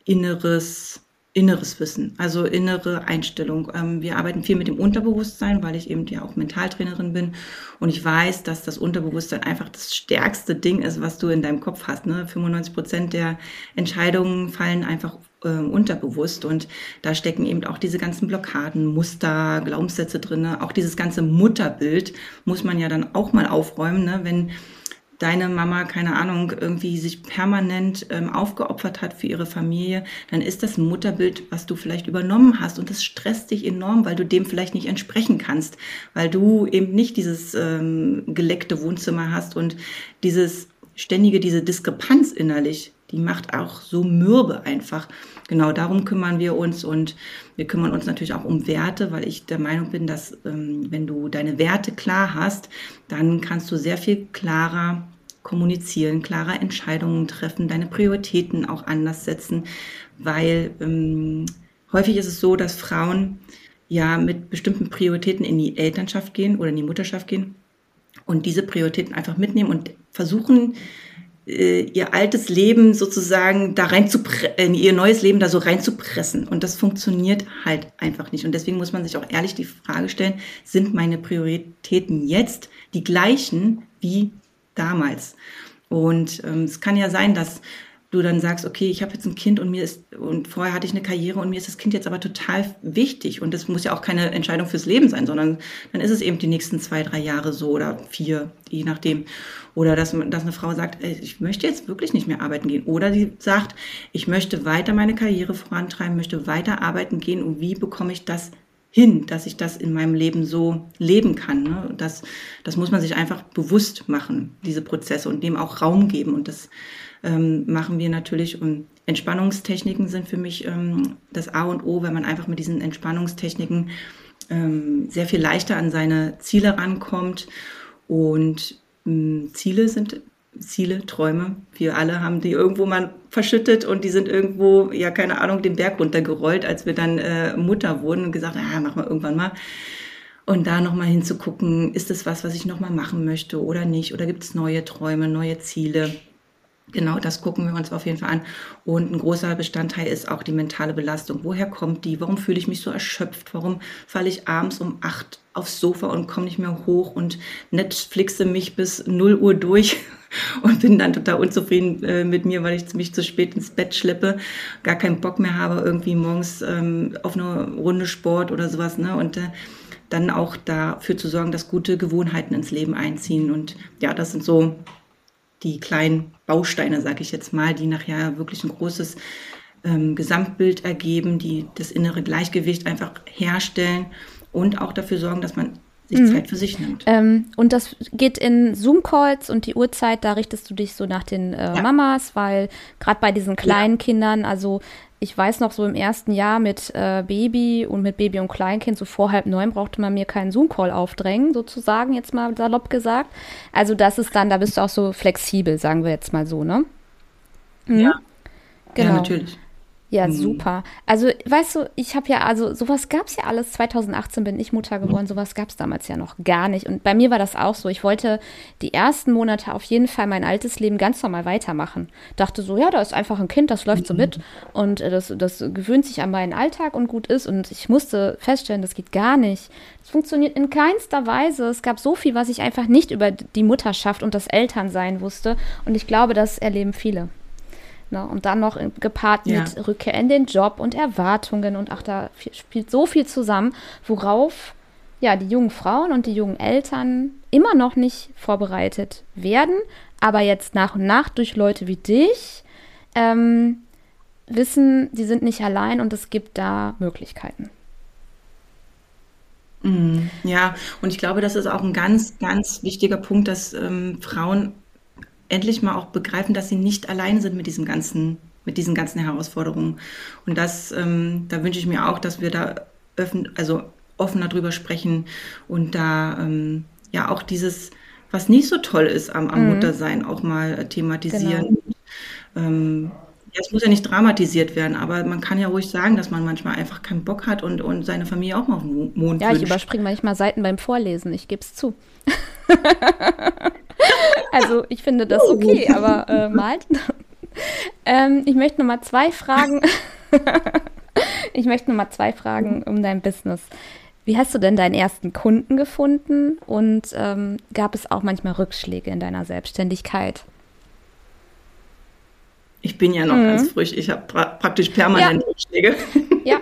inneres, inneres Wissen, also innere Einstellung. Ähm, wir arbeiten viel mit dem Unterbewusstsein, weil ich eben ja auch Mentaltrainerin bin und ich weiß, dass das Unterbewusstsein einfach das stärkste Ding ist, was du in deinem Kopf hast. Ne? 95 Prozent der Entscheidungen fallen einfach äh, unterbewusst und da stecken eben auch diese ganzen Blockaden, Muster, Glaubenssätze drinne. Auch dieses ganze Mutterbild muss man ja dann auch mal aufräumen, ne? wenn deine Mama, keine Ahnung, irgendwie sich permanent ähm, aufgeopfert hat für ihre Familie, dann ist das ein Mutterbild, was du vielleicht übernommen hast und das stresst dich enorm, weil du dem vielleicht nicht entsprechen kannst, weil du eben nicht dieses ähm, geleckte Wohnzimmer hast und dieses ständige, diese Diskrepanz innerlich, die macht auch so mürbe einfach. Genau darum kümmern wir uns und wir kümmern uns natürlich auch um Werte, weil ich der Meinung bin, dass ähm, wenn du deine Werte klar hast, dann kannst du sehr viel klarer kommunizieren, klarer Entscheidungen treffen, deine Prioritäten auch anders setzen, weil ähm, häufig ist es so, dass Frauen ja mit bestimmten Prioritäten in die Elternschaft gehen oder in die Mutterschaft gehen und diese Prioritäten einfach mitnehmen und versuchen, ihr altes Leben sozusagen da rein zu in ihr neues Leben da so reinzupressen. Und das funktioniert halt einfach nicht. Und deswegen muss man sich auch ehrlich die Frage stellen, sind meine Prioritäten jetzt die gleichen wie damals? Und ähm, es kann ja sein, dass du dann sagst, okay, ich habe jetzt ein Kind und mir ist, und vorher hatte ich eine Karriere und mir ist das Kind jetzt aber total wichtig. Und das muss ja auch keine Entscheidung fürs Leben sein, sondern dann ist es eben die nächsten zwei, drei Jahre so oder vier, je nachdem. Oder dass, dass eine Frau sagt, ich möchte jetzt wirklich nicht mehr arbeiten gehen. Oder sie sagt, ich möchte weiter meine Karriere vorantreiben, möchte weiter arbeiten gehen und wie bekomme ich das hin, dass ich das in meinem Leben so leben kann. Ne? Das, das muss man sich einfach bewusst machen, diese Prozesse und dem auch Raum geben. Und das ähm, machen wir natürlich. Und Entspannungstechniken sind für mich ähm, das A und O, wenn man einfach mit diesen Entspannungstechniken ähm, sehr viel leichter an seine Ziele rankommt. Und ähm, Ziele sind Ziele, Träume. Wir alle haben die irgendwo mal verschüttet und die sind irgendwo, ja, keine Ahnung, den Berg runtergerollt, als wir dann äh, Mutter wurden und gesagt, ah, machen wir irgendwann mal. Und da nochmal hinzugucken, ist es was, was ich nochmal machen möchte oder nicht? Oder gibt es neue Träume, neue Ziele? Genau, das gucken wir uns auf jeden Fall an. Und ein großer Bestandteil ist auch die mentale Belastung. Woher kommt die? Warum fühle ich mich so erschöpft? Warum falle ich abends um acht aufs Sofa und komme nicht mehr hoch und Netflixe mich bis 0 Uhr durch und bin dann total unzufrieden äh, mit mir, weil ich mich zu spät ins Bett schleppe, gar keinen Bock mehr habe, irgendwie morgens ähm, auf eine Runde Sport oder sowas. Ne? Und äh, dann auch dafür zu sorgen, dass gute Gewohnheiten ins Leben einziehen. Und ja, das sind so die kleinen Bausteine, sage ich jetzt mal, die nachher wirklich ein großes ähm, Gesamtbild ergeben, die das innere Gleichgewicht einfach herstellen und auch dafür sorgen, dass man sich mhm. Zeit für sich nimmt. Ähm, und das geht in Zoom-Calls und die Uhrzeit, da richtest du dich so nach den äh, ja. Mamas, weil gerade bei diesen kleinen ja. Kindern, also ich weiß noch, so im ersten Jahr mit äh, Baby und mit Baby und Kleinkind, so vor halb neun, brauchte man mir keinen Zoom-Call aufdrängen, sozusagen, jetzt mal salopp gesagt. Also das ist dann, da bist du auch so flexibel, sagen wir jetzt mal so, ne? Mhm. Ja. Genau. Ja, natürlich. Ja, mhm. super. Also, weißt du, ich habe ja, also sowas gab es ja alles. 2018 bin ich Mutter geworden, sowas gab es damals ja noch gar nicht. Und bei mir war das auch so. Ich wollte die ersten Monate auf jeden Fall mein altes Leben ganz normal weitermachen. Dachte so, ja, da ist einfach ein Kind, das läuft so mit und äh, das, das gewöhnt sich an meinen Alltag und gut ist. Und ich musste feststellen, das geht gar nicht. Das funktioniert in keinster Weise. Es gab so viel, was ich einfach nicht über die Mutterschaft und das Elternsein wusste. Und ich glaube, das erleben viele. Ne? Und dann noch gepaart ja. mit Rückkehr in den Job und Erwartungen und ach, da spielt so viel zusammen, worauf ja die jungen Frauen und die jungen Eltern immer noch nicht vorbereitet werden, aber jetzt nach und nach durch Leute wie dich ähm, wissen, die sind nicht allein und es gibt da Möglichkeiten. Mhm. Ja, und ich glaube, das ist auch ein ganz, ganz wichtiger Punkt, dass ähm, Frauen endlich mal auch begreifen, dass sie nicht allein sind mit diesem ganzen, mit diesen ganzen Herausforderungen. Und das, ähm, da wünsche ich mir auch, dass wir da öffn, also offener drüber sprechen und da ähm, ja auch dieses, was nicht so toll ist am, am mhm. Muttersein, auch mal thematisieren. Genau. Ähm, ja, es muss ja nicht dramatisiert werden, aber man kann ja ruhig sagen, dass man manchmal einfach keinen Bock hat und, und seine Familie auch mal auf den Mond Ja, wünscht. ich überspringe manchmal Seiten beim Vorlesen, ich gebe es zu. also ich finde das okay, aber äh, malt. ähm, ich möchte noch mal zwei Fragen. ich möchte noch mal zwei Fragen um dein Business. Wie hast du denn deinen ersten Kunden gefunden und ähm, gab es auch manchmal Rückschläge in deiner Selbstständigkeit? Ich bin ja noch mhm. ganz frisch. Ich habe pra praktisch permanent ja. Rückschläge. Ja.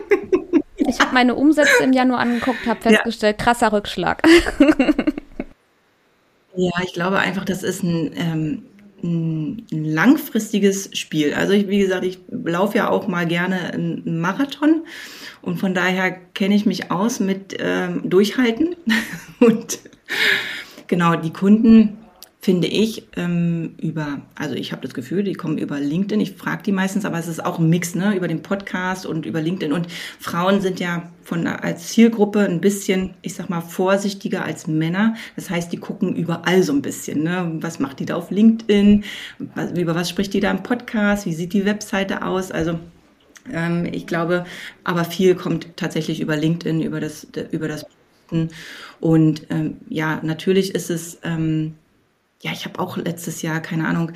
Ich habe meine Umsätze im Januar angeguckt, habe festgestellt, ja. krasser Rückschlag. Ja, ich glaube einfach, das ist ein, ähm, ein langfristiges Spiel. Also ich, wie gesagt, ich laufe ja auch mal gerne einen Marathon und von daher kenne ich mich aus mit ähm, Durchhalten und genau die Kunden finde ich, ähm, über, also ich habe das Gefühl, die kommen über LinkedIn. Ich frage die meistens, aber es ist auch ein Mix, ne, über den Podcast und über LinkedIn. Und Frauen sind ja von als Zielgruppe ein bisschen, ich sag mal, vorsichtiger als Männer. Das heißt, die gucken überall so ein bisschen, ne? Was macht die da auf LinkedIn? Was, über was spricht die da im Podcast? Wie sieht die Webseite aus? Also ähm, ich glaube, aber viel kommt tatsächlich über LinkedIn, über das, über das und ähm, ja, natürlich ist es ähm, ja, ich habe auch letztes Jahr, keine Ahnung,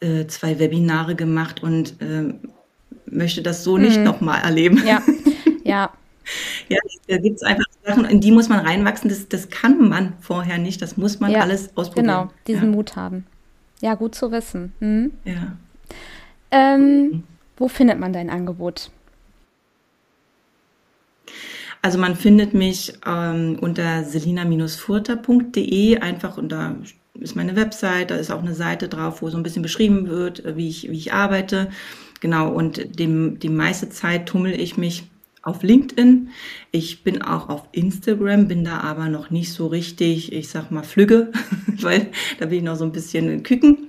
äh, zwei Webinare gemacht und äh, möchte das so nicht mhm. nochmal erleben. Ja, ja. ja, da gibt es einfach Sachen, in die muss man reinwachsen. Das, das kann man vorher nicht. Das muss man ja, alles ausprobieren. Genau, diesen ja. Mut haben. Ja, gut zu wissen. Mhm. Ja. Ähm, mhm. Wo findet man dein Angebot? Also man findet mich ähm, unter selina-furter.de einfach unter ist meine Website, da ist auch eine Seite drauf, wo so ein bisschen beschrieben wird, äh, wie ich, wie ich arbeite. Genau, und dem, die meiste Zeit tummel ich mich auf LinkedIn. Ich bin auch auf Instagram, bin da aber noch nicht so richtig, ich sag mal, flügge, weil da bin ich noch so ein bisschen küken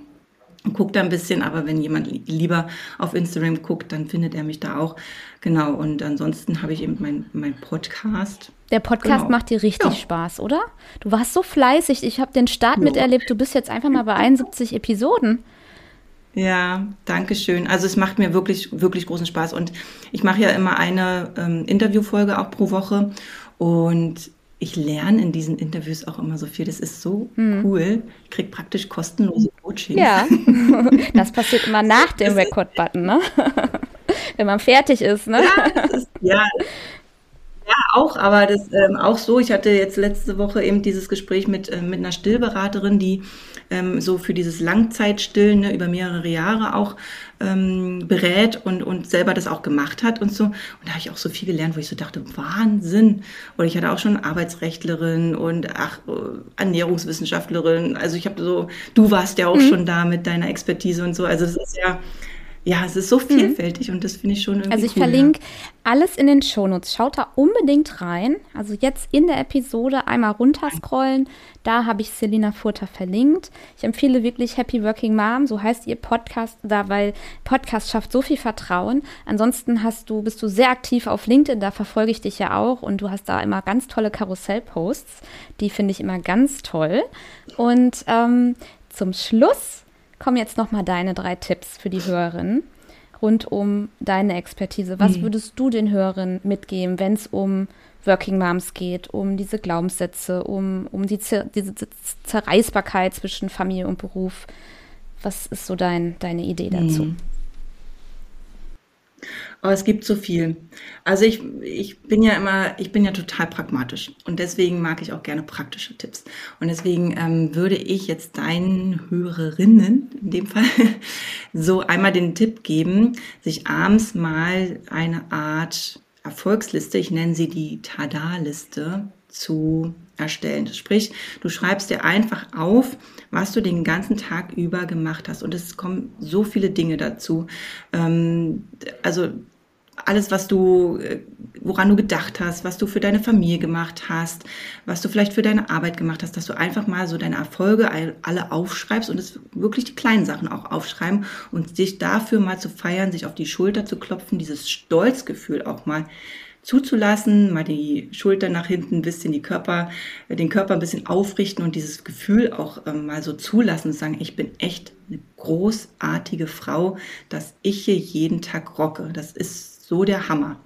und gucke da ein bisschen, aber wenn jemand lieber auf Instagram guckt, dann findet er mich da auch. Genau, und ansonsten habe ich eben mein, mein Podcast. Der Podcast genau. macht dir richtig ja. Spaß, oder? Du warst so fleißig, ich habe den Start ja. miterlebt, du bist jetzt einfach mal bei 71 Episoden. Ja, danke schön. Also es macht mir wirklich, wirklich großen Spaß. Und ich mache ja immer eine ähm, Interviewfolge auch pro Woche. Und ich lerne in diesen Interviews auch immer so viel. Das ist so hm. cool. Ich kriege praktisch kostenlose Coaching. Ja, das passiert immer nach dem Record-Button, ne? Wenn man fertig ist, ne? Ja, ist, ja. Ja, auch, aber das ähm, auch so. Ich hatte jetzt letzte Woche eben dieses Gespräch mit, äh, mit einer Stillberaterin, die ähm, so für dieses Langzeitstillen ne, über mehrere Jahre auch ähm, berät und, und selber das auch gemacht hat und so. Und da habe ich auch so viel gelernt, wo ich so dachte, Wahnsinn. Oder ich hatte auch schon Arbeitsrechtlerin und ach, äh, Ernährungswissenschaftlerin. Also ich habe so, du warst ja auch mhm. schon da mit deiner Expertise und so. Also das ist ja ja, es ist so mhm. vielfältig mhm. und das finde ich schon irgendwie Also ich cool, verlinke ja. alles in den Shownotes. Schaut da unbedingt rein. Also jetzt in der Episode einmal runterscrollen. Da habe ich Selina Furter verlinkt. Ich empfehle wirklich Happy Working Mom, so heißt ihr Podcast da, weil Podcast schafft so viel Vertrauen. Ansonsten hast du, bist du sehr aktiv auf LinkedIn, da verfolge ich dich ja auch und du hast da immer ganz tolle Karussellposts. Die finde ich immer ganz toll. Und ähm, zum Schluss kommen jetzt nochmal deine drei Tipps für die Hörerinnen rund um deine Expertise. Was mhm. würdest du den Hörerinnen mitgeben, wenn es um Working Moms geht, um diese Glaubenssätze, um, um die Zer diese Zerreißbarkeit zwischen Familie und Beruf? Was ist so dein, deine Idee dazu? Mhm. Aber es gibt so viel. Also ich, ich bin ja immer, ich bin ja total pragmatisch und deswegen mag ich auch gerne praktische Tipps. Und deswegen ähm, würde ich jetzt deinen Hörerinnen in dem Fall so einmal den Tipp geben, sich abends mal eine Art Erfolgsliste, ich nenne sie die Tada-Liste, zu erstellen. Sprich, du schreibst dir einfach auf, was du den ganzen Tag über gemacht hast. Und es kommen so viele Dinge dazu. Ähm, also alles, was du, äh, woran du gedacht hast, was du für deine Familie gemacht hast, was du vielleicht für deine Arbeit gemacht hast, dass du einfach mal so deine Erfolge alle aufschreibst und es wirklich die kleinen Sachen auch aufschreiben und sich dafür mal zu feiern, sich auf die Schulter zu klopfen, dieses Stolzgefühl auch mal zuzulassen, mal die Schulter nach hinten ein bisschen, die Körper, den Körper ein bisschen aufrichten und dieses Gefühl auch ähm, mal so zulassen und sagen, ich bin echt eine großartige Frau, dass ich hier jeden Tag rocke. Das ist so der Hammer.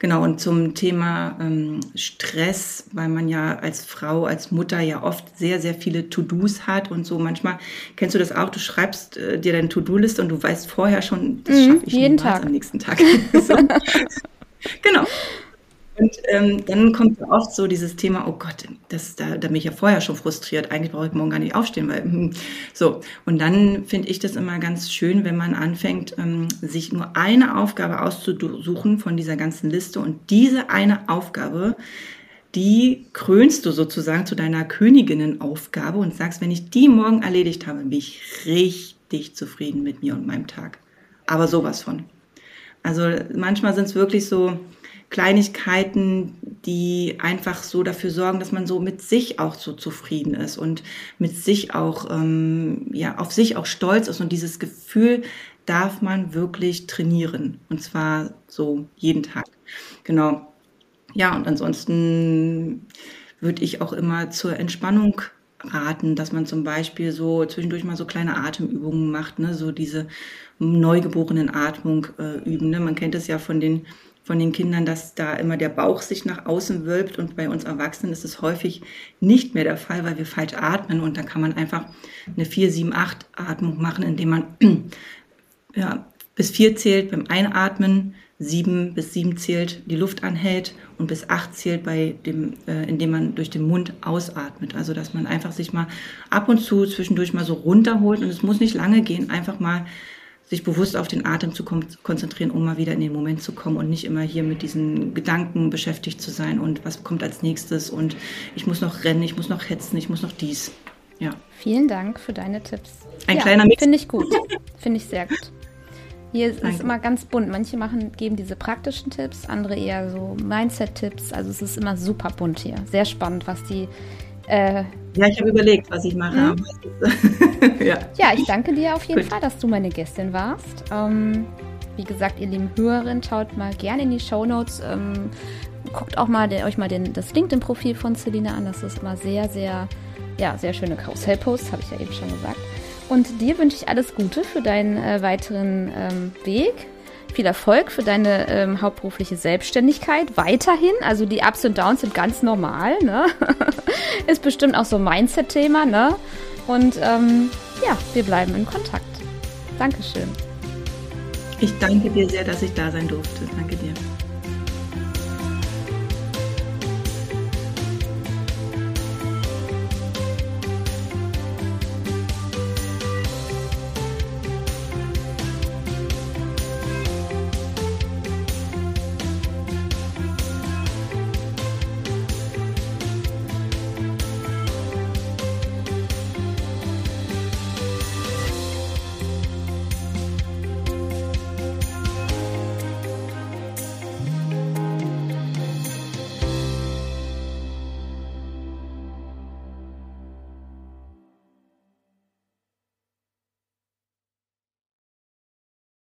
Genau, und zum Thema ähm, Stress, weil man ja als Frau, als Mutter ja oft sehr, sehr viele To-Dos hat und so. Manchmal kennst du das auch, du schreibst äh, dir deine To-Do-Liste und du weißt vorher schon, das mhm, schaffe ich jeden Tag am nächsten Tag. so. genau. Und ähm, dann kommt oft so dieses Thema, oh Gott, das, da, da bin ich ja vorher schon frustriert, eigentlich brauche ich morgen gar nicht aufstehen, weil hm, so. Und dann finde ich das immer ganz schön, wenn man anfängt, ähm, sich nur eine Aufgabe auszusuchen von dieser ganzen Liste und diese eine Aufgabe die krönst du sozusagen zu deiner Königinnenaufgabe und sagst, wenn ich die morgen erledigt habe, bin ich richtig zufrieden mit mir und meinem Tag. Aber sowas von. Also manchmal sind es wirklich so Kleinigkeiten, die einfach so dafür sorgen, dass man so mit sich auch so zufrieden ist und mit sich auch, ähm, ja, auf sich auch stolz ist. Und dieses Gefühl darf man wirklich trainieren. Und zwar so jeden Tag. Genau. Ja, und ansonsten würde ich auch immer zur Entspannung raten, dass man zum Beispiel so zwischendurch mal so kleine Atemübungen macht, ne, so diese neugeborenen Atmung äh, üben. Ne? Man kennt es ja von den von den Kindern, dass da immer der Bauch sich nach außen wölbt und bei uns Erwachsenen ist es häufig nicht mehr der Fall, weil wir falsch atmen und da kann man einfach eine 4, 7, 8 Atmung machen, indem man ja, bis 4 zählt beim Einatmen, 7 bis 7 zählt, die Luft anhält und bis 8 zählt, bei dem, äh, indem man durch den Mund ausatmet. Also dass man einfach sich mal ab und zu zwischendurch mal so runterholt und es muss nicht lange gehen, einfach mal sich bewusst auf den Atem zu konzentrieren, um mal wieder in den Moment zu kommen und nicht immer hier mit diesen Gedanken beschäftigt zu sein und was kommt als nächstes und ich muss noch rennen, ich muss noch hetzen, ich muss noch dies. Ja. Vielen Dank für deine Tipps. Ein ja, kleiner Mix. Finde ich gut. Finde ich sehr gut. Hier ist es immer ganz bunt. Manche machen, geben diese praktischen Tipps, andere eher so Mindset-Tipps. Also es ist immer super bunt hier. Sehr spannend, was die. Äh, ja, ich habe überlegt, was ich mache. Hm? ja. ja, ich danke dir auf jeden Gut. Fall, dass du meine Gästin warst. Ähm, wie gesagt, ihr lieben Hörerinnen, schaut mal gerne in die Show Notes. Ähm, guckt auch mal der, euch mal den, das LinkedIn-Profil von Selina an. Das ist immer sehr, sehr, ja, sehr schöne Karussell-Posts, habe ich ja eben schon gesagt. Und dir wünsche ich alles Gute für deinen äh, weiteren ähm, Weg. Viel Erfolg für deine ähm, hauptberufliche Selbstständigkeit weiterhin. Also die Ups und Downs sind ganz normal. Ne? Ist bestimmt auch so ein Mindset-Thema. Ne? Und ähm, ja, wir bleiben in Kontakt. Dankeschön. Ich danke dir sehr, dass ich da sein durfte. Danke dir.